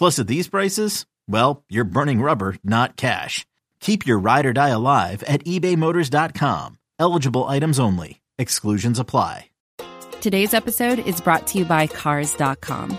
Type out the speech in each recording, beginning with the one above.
Plus, at these prices, well, you're burning rubber, not cash. Keep your ride or die alive at ebaymotors.com. Eligible items only. Exclusions apply. Today's episode is brought to you by Cars.com.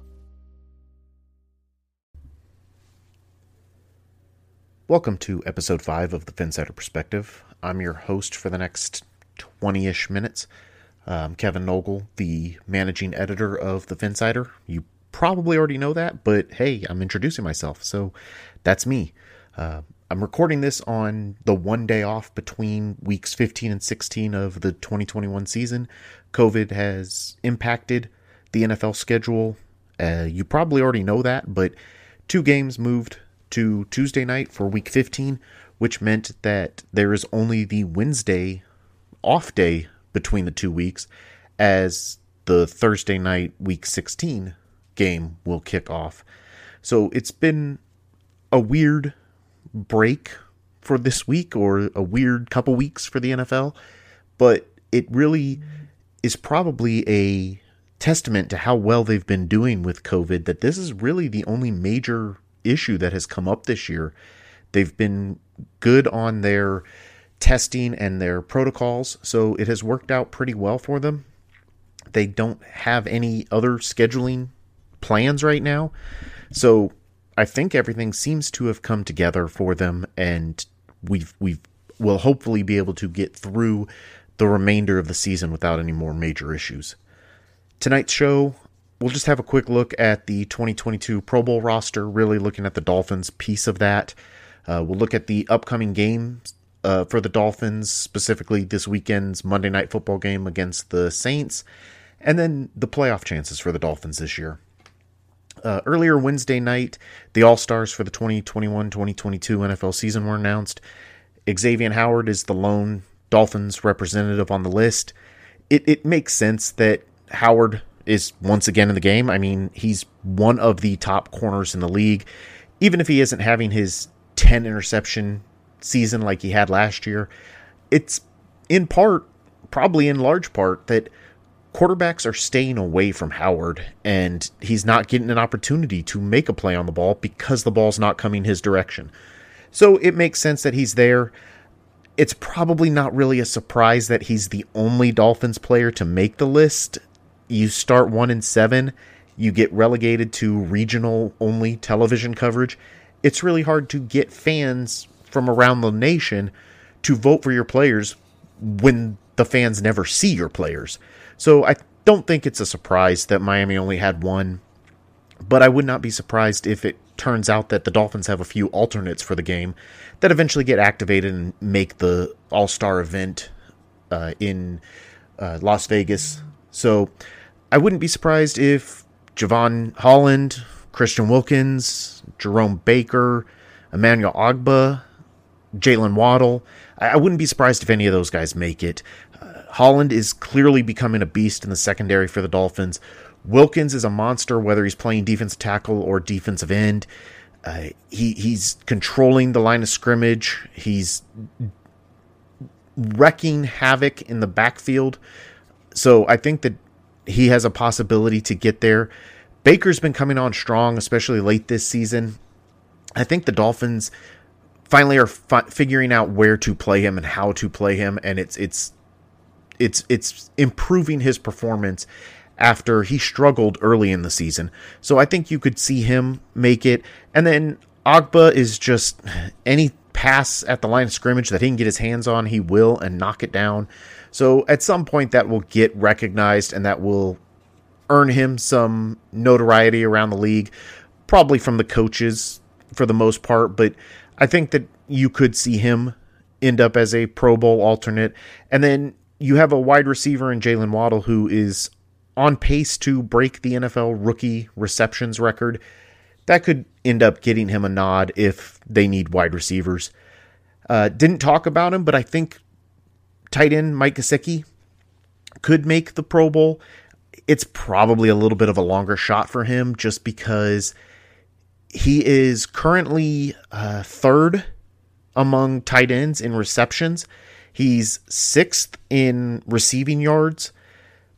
Welcome to episode 5 of the Phinsider Perspective. I'm your host for the next 20 ish minutes. Um, Kevin Nogle, the managing editor of the Phinsider. You probably already know that, but hey, I'm introducing myself, so that's me. Uh, I'm recording this on the one day off between weeks 15 and 16 of the 2021 season. COVID has impacted the NFL schedule. Uh, you probably already know that, but two games moved to Tuesday night for week 15, which meant that there is only the Wednesday off day between the two weeks, as the Thursday night week 16 game will kick off. So it's been a weird break for this week or a weird couple weeks for the NFL, but it really is probably a testament to how well they've been doing with COVID that this is really the only major issue that has come up this year. They've been good on their testing and their protocols, so it has worked out pretty well for them. They don't have any other scheduling plans right now. So I think everything seems to have come together for them and we've we've will hopefully be able to get through the remainder of the season without any more major issues. Tonight's show, we'll just have a quick look at the 2022 Pro Bowl roster, really looking at the Dolphins piece of that. Uh, we'll look at the upcoming games uh, for the Dolphins, specifically this weekend's Monday Night Football game against the Saints, and then the playoff chances for the Dolphins this year. Uh, earlier Wednesday night, the All Stars for the 2021 2022 NFL season were announced. Xavier Howard is the lone Dolphins representative on the list. It, it makes sense that Howard is once again in the game. I mean, he's one of the top corners in the league. Even if he isn't having his 10 interception season like he had last year, it's in part, probably in large part, that quarterbacks are staying away from Howard and he's not getting an opportunity to make a play on the ball because the ball's not coming his direction. So it makes sense that he's there. It's probably not really a surprise that he's the only Dolphins player to make the list you start one in seven, you get relegated to regional only television coverage. It's really hard to get fans from around the nation to vote for your players when the fans never see your players. So I don't think it's a surprise that Miami only had one, but I would not be surprised if it turns out that the Dolphins have a few alternates for the game that eventually get activated and make the All Star event uh, in uh, Las Vegas. So I wouldn't be surprised if Jevon Holland, Christian Wilkins, Jerome Baker, Emmanuel Ogbah, Jaylen Waddle. I wouldn't be surprised if any of those guys make it. Uh, Holland is clearly becoming a beast in the secondary for the Dolphins. Wilkins is a monster, whether he's playing defensive tackle or defensive end. Uh, he he's controlling the line of scrimmage. He's wrecking havoc in the backfield. So I think that he has a possibility to get there. Baker's been coming on strong, especially late this season. I think the Dolphins finally are fi- figuring out where to play him and how to play him, and it's it's it's it's improving his performance after he struggled early in the season. So I think you could see him make it. And then Ogbah is just any pass at the line of scrimmage that he can get his hands on, he will and knock it down. So at some point that will get recognized and that will earn him some notoriety around the league, probably from the coaches for the most part, but I think that you could see him end up as a Pro Bowl alternate. And then you have a wide receiver in Jaylen Waddle who is on pace to break the NFL rookie receptions record. That could end up getting him a nod if they need wide receivers. Uh, didn't talk about him, but I think tight end Mike Gesicki could make the Pro Bowl. It's probably a little bit of a longer shot for him just because he is currently uh, third among tight ends in receptions. He's sixth in receiving yards,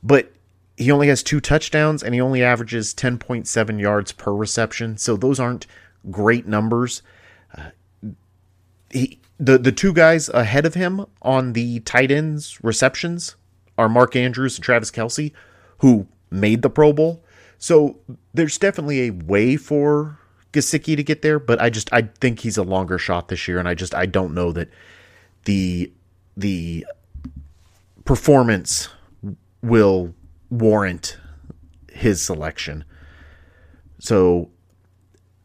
but he only has two touchdowns and he only averages 10.7 yards per reception. So those aren't great numbers. Uh, he the the two guys ahead of him on the tight ends receptions are Mark Andrews and Travis Kelce, who made the Pro Bowl. So there's definitely a way for Gesicki to get there, but I just I think he's a longer shot this year, and I just I don't know that the the performance will warrant his selection. So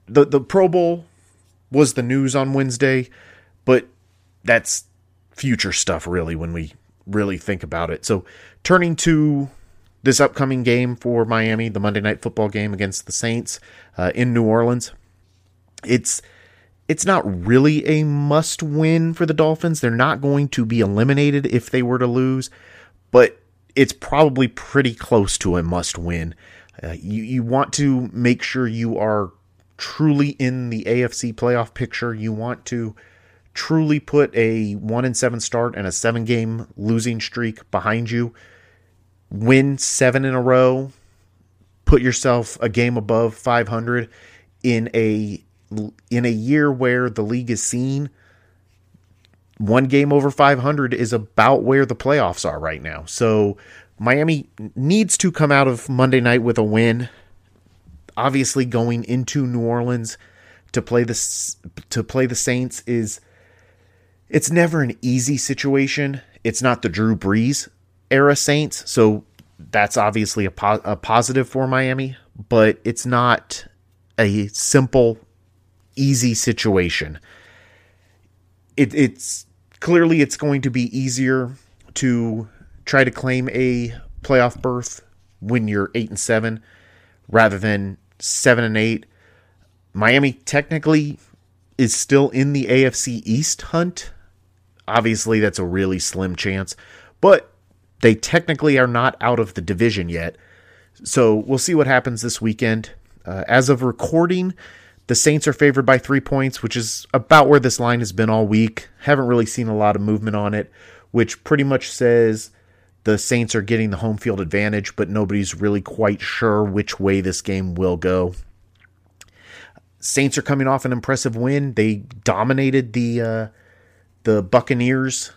the the Pro Bowl was the news on Wednesday, that's future stuff really when we really think about it. So turning to this upcoming game for Miami, the Monday Night Football game against the Saints uh, in New Orleans, it's it's not really a must win for the Dolphins. They're not going to be eliminated if they were to lose, but it's probably pretty close to a must win. Uh, you, you want to make sure you are truly in the AFC playoff picture. You want to truly put a 1 and 7 start and a 7 game losing streak behind you. Win 7 in a row. Put yourself a game above 500 in a in a year where the league is seen one game over 500 is about where the playoffs are right now. So Miami needs to come out of Monday night with a win. Obviously, going into New Orleans to play the to play the Saints is it's never an easy situation. It's not the Drew Brees era Saints, so that's obviously a, po- a positive for Miami, but it's not a simple, easy situation. It, it's clearly it's going to be easier to try to claim a playoff berth when you're 8 and 7 rather than 7 and 8. Miami technically is still in the AFC East hunt. Obviously that's a really slim chance, but they technically are not out of the division yet. So we'll see what happens this weekend. Uh, as of recording, the Saints are favored by three points, which is about where this line has been all week. Haven't really seen a lot of movement on it, which pretty much says the Saints are getting the home field advantage, but nobody's really quite sure which way this game will go. Saints are coming off an impressive win. They dominated the uh, the Buccaneers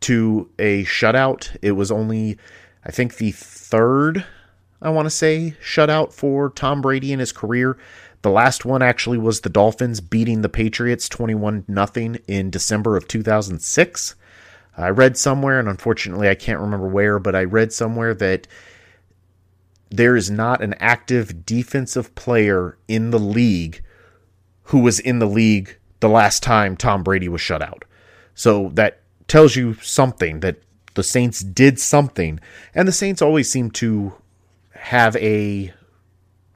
to a shutout. It was only, I think, the third, I want to say, shutout for Tom Brady in his career. The last one actually was the Dolphins beating the Patriots 21 0 in December of 2006. I read somewhere, and unfortunately I can't remember where, but I read somewhere that there is not an active defensive player in the league who was in the league the last time Tom Brady was shut out. So that tells you something that The Saints did something, and the Saints always seem to have a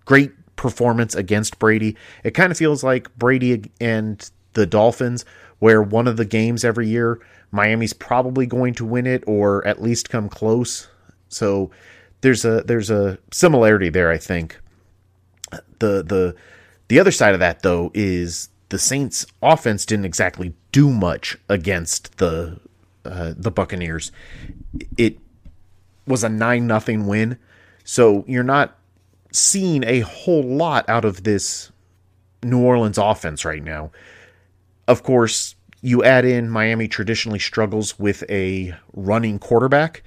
great performance against Brady. It kind of feels like Brady and the Dolphins, where one of the games every year, Miami's probably going to win it or at least come close. So there's a there's a similarity there, I think. The the the other side of that though is the Saints offense didn't exactly do much against the uh, the Buccaneers. It was a 9 nothing win. So you're not seeing a whole lot out of this New Orleans offense right now. Of course, you add in Miami traditionally struggles with a running quarterback,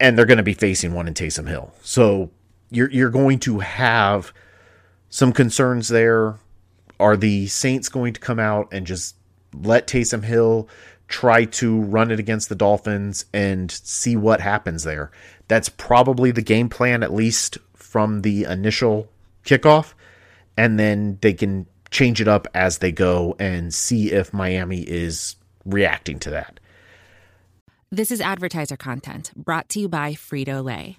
and they're going to be facing one in Taysom Hill. So you're you're going to have some concerns there. Are the Saints going to come out and just let Taysom Hill try to run it against the Dolphins and see what happens there? That's probably the game plan, at least from the initial kickoff. And then they can change it up as they go and see if Miami is reacting to that. This is advertiser content brought to you by Frito Lay.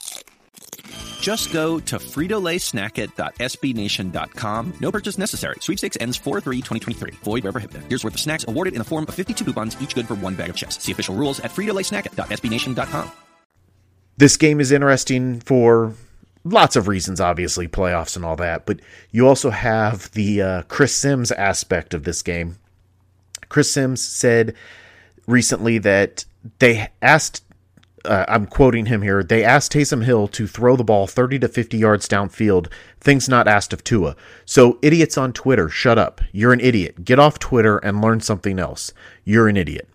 Just go to fritolaysnackit.sbnation.com. No purchase necessary. Sweepstakes ends 4-3-2023. Void where prohibited. Here's worth of snacks awarded in the form of 52 coupons, each good for one bag of chips. See official rules at fritolaysnackit.sbnation.com. This game is interesting for lots of reasons, obviously, playoffs and all that, but you also have the uh, Chris Sims aspect of this game. Chris Sims said recently that they asked uh, I'm quoting him here. They asked Taysom Hill to throw the ball 30 to 50 yards downfield, things not asked of Tua. So, idiots on Twitter, shut up. You're an idiot. Get off Twitter and learn something else. You're an idiot.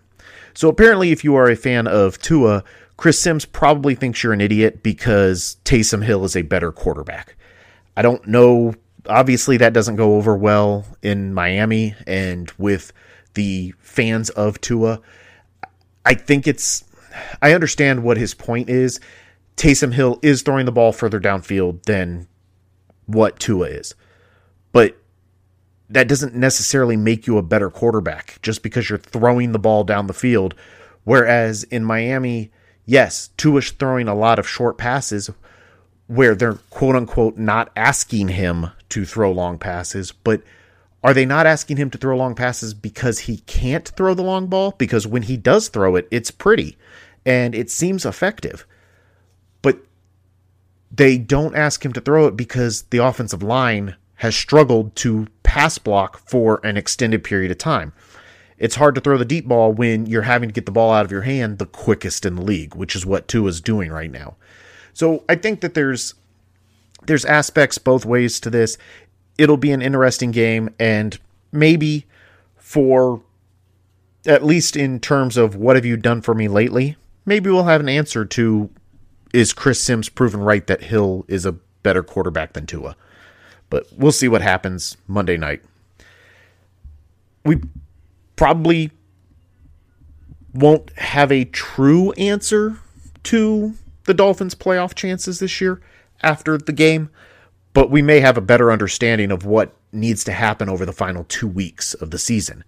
So, apparently, if you are a fan of Tua, Chris Sims probably thinks you're an idiot because Taysom Hill is a better quarterback. I don't know. Obviously, that doesn't go over well in Miami and with the fans of Tua. I think it's I understand what his point is. Taysom Hill is throwing the ball further downfield than what Tua is. But that doesn't necessarily make you a better quarterback just because you're throwing the ball down the field. Whereas in Miami, yes, Tua's throwing a lot of short passes where they're quote unquote not asking him to throw long passes, but are they not asking him to throw long passes because he can't throw the long ball? Because when he does throw it, it's pretty and it seems effective. But they don't ask him to throw it because the offensive line has struggled to pass block for an extended period of time. It's hard to throw the deep ball when you're having to get the ball out of your hand the quickest in the league, which is what Tua's doing right now. So I think that there's there's aspects both ways to this. It'll be an interesting game and maybe for at least in terms of what have you done for me lately, maybe we'll have an answer to is Chris Sims proven right that Hill is a better quarterback than Tua? But we'll see what happens Monday night. We probably won't have a true answer to the Dolphins' playoff chances this year after the game, but we may have a better understanding of what needs to happen over the final two weeks of the season.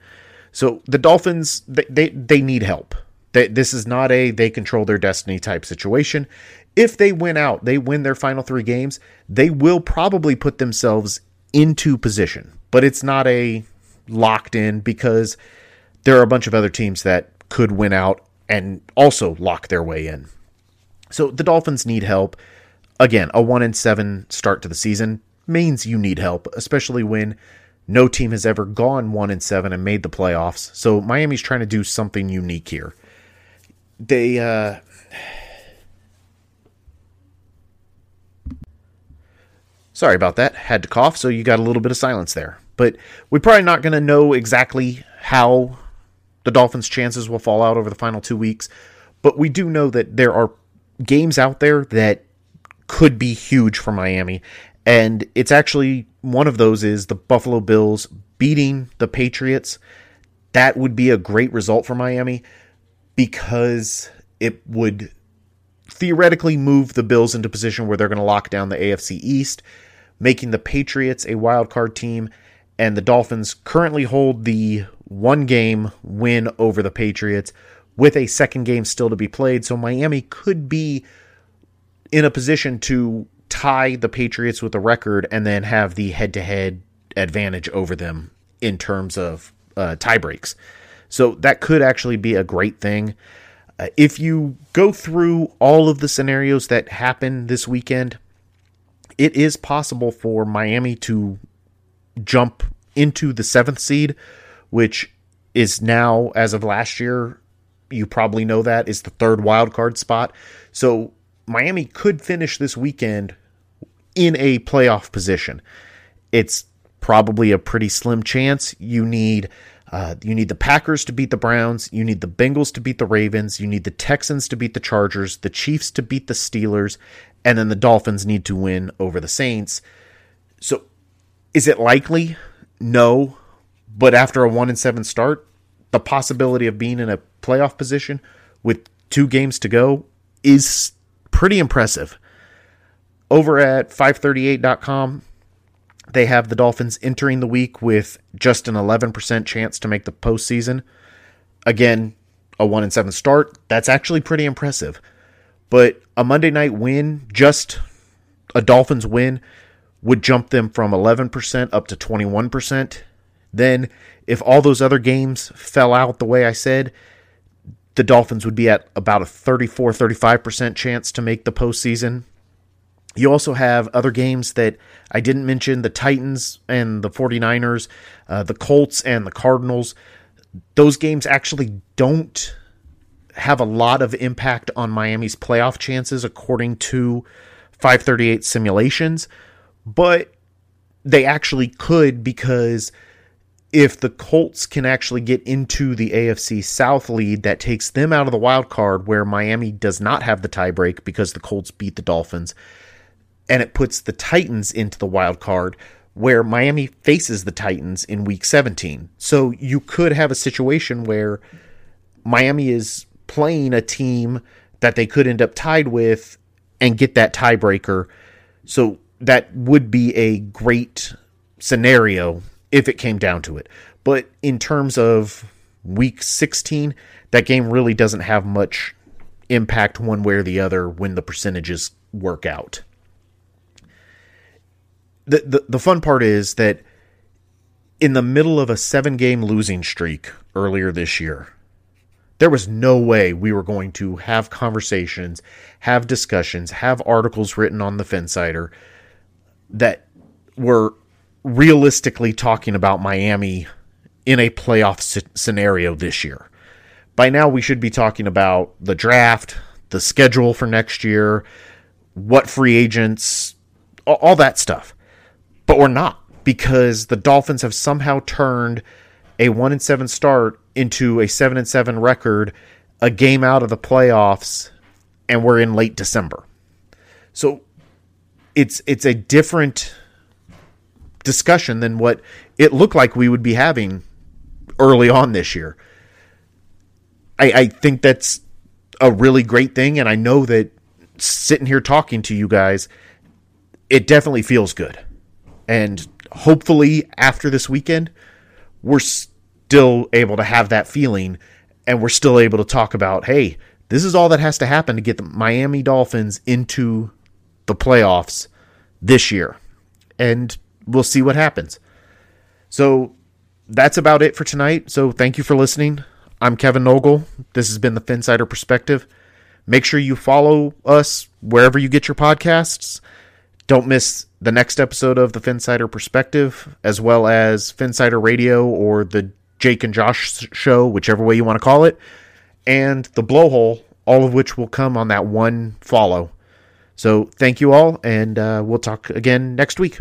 So the Dolphins, they, they, they need help. They, this is not a they control their destiny type situation. If they win out, they win their final three games, they will probably put themselves into position. But it's not a locked in because there are a bunch of other teams that could win out and also lock their way in. So the Dolphins need help. Again, a one in seven start to the season means you need help, especially when no team has ever gone 1 and 7 and made the playoffs. So Miami's trying to do something unique here. They uh Sorry about that. Had to cough, so you got a little bit of silence there. But we're probably not going to know exactly how the Dolphins' chances will fall out over the final two weeks. But we do know that there are games out there that could be huge for Miami. And it's actually one of those is the Buffalo Bills beating the Patriots. That would be a great result for Miami because it would theoretically move the Bills into position where they're going to lock down the AFC East, making the Patriots a wild card team and the Dolphins currently hold the one game win over the Patriots with a second game still to be played. So Miami could be in a position to tie the Patriots with a record and then have the head to head advantage over them in terms of uh, tie breaks. So that could actually be a great thing. Uh, if you go through all of the scenarios that happen this weekend, it is possible for Miami to jump into the seventh seed, which is now, as of last year, you probably know that is the third wild card spot. So Miami could finish this weekend in a playoff position. It's probably a pretty slim chance. You need uh, you need the Packers to beat the Browns. You need the Bengals to beat the Ravens. You need the Texans to beat the Chargers. The Chiefs to beat the Steelers, and then the Dolphins need to win over the Saints. So, is it likely? No, but after a one and seven start, the possibility of being in a playoff position with two games to go is pretty impressive. Over at 538.com, they have the Dolphins entering the week with just an 11% chance to make the postseason. Again, a 1 and 7 start. That's actually pretty impressive. But a Monday night win, just a Dolphins win, would jump them from 11% up to 21%. Then, if all those other games fell out the way I said, the Dolphins would be at about a 34 35% chance to make the postseason. You also have other games that I didn't mention the Titans and the 49ers, uh, the Colts and the Cardinals. Those games actually don't have a lot of impact on Miami's playoff chances, according to 538 simulations, but they actually could because if the Colts can actually get into the AFC South lead, that takes them out of the wild card where Miami does not have the tiebreak because the Colts beat the Dolphins and it puts the Titans into the wild card where Miami faces the Titans in week 17. So you could have a situation where Miami is playing a team that they could end up tied with and get that tiebreaker. So that would be a great scenario if it came down to it. But in terms of week 16, that game really doesn't have much impact one way or the other when the percentages work out the, the, the fun part is that in the middle of a seven game losing streak earlier this year, there was no way we were going to have conversations, have discussions, have articles written on the Phinsider that were realistically talking about Miami in a playoff c- scenario this year. By now, we should be talking about the draft, the schedule for next year, what free agents, all that stuff. We're not because the Dolphins have somehow turned a 1 and 7 start into a 7 and 7 record, a game out of the playoffs, and we're in late December. So it's it's a different discussion than what it looked like we would be having early on this year. I, I think that's a really great thing, and I know that sitting here talking to you guys, it definitely feels good. And hopefully, after this weekend, we're still able to have that feeling and we're still able to talk about hey, this is all that has to happen to get the Miami Dolphins into the playoffs this year. And we'll see what happens. So that's about it for tonight. So thank you for listening. I'm Kevin Nogle. This has been the Phinsider Perspective. Make sure you follow us wherever you get your podcasts. Don't miss the next episode of the Phinsider Perspective, as well as Phinsider Radio or the Jake and Josh show, whichever way you want to call it, and the Blowhole, all of which will come on that one follow. So thank you all, and uh, we'll talk again next week.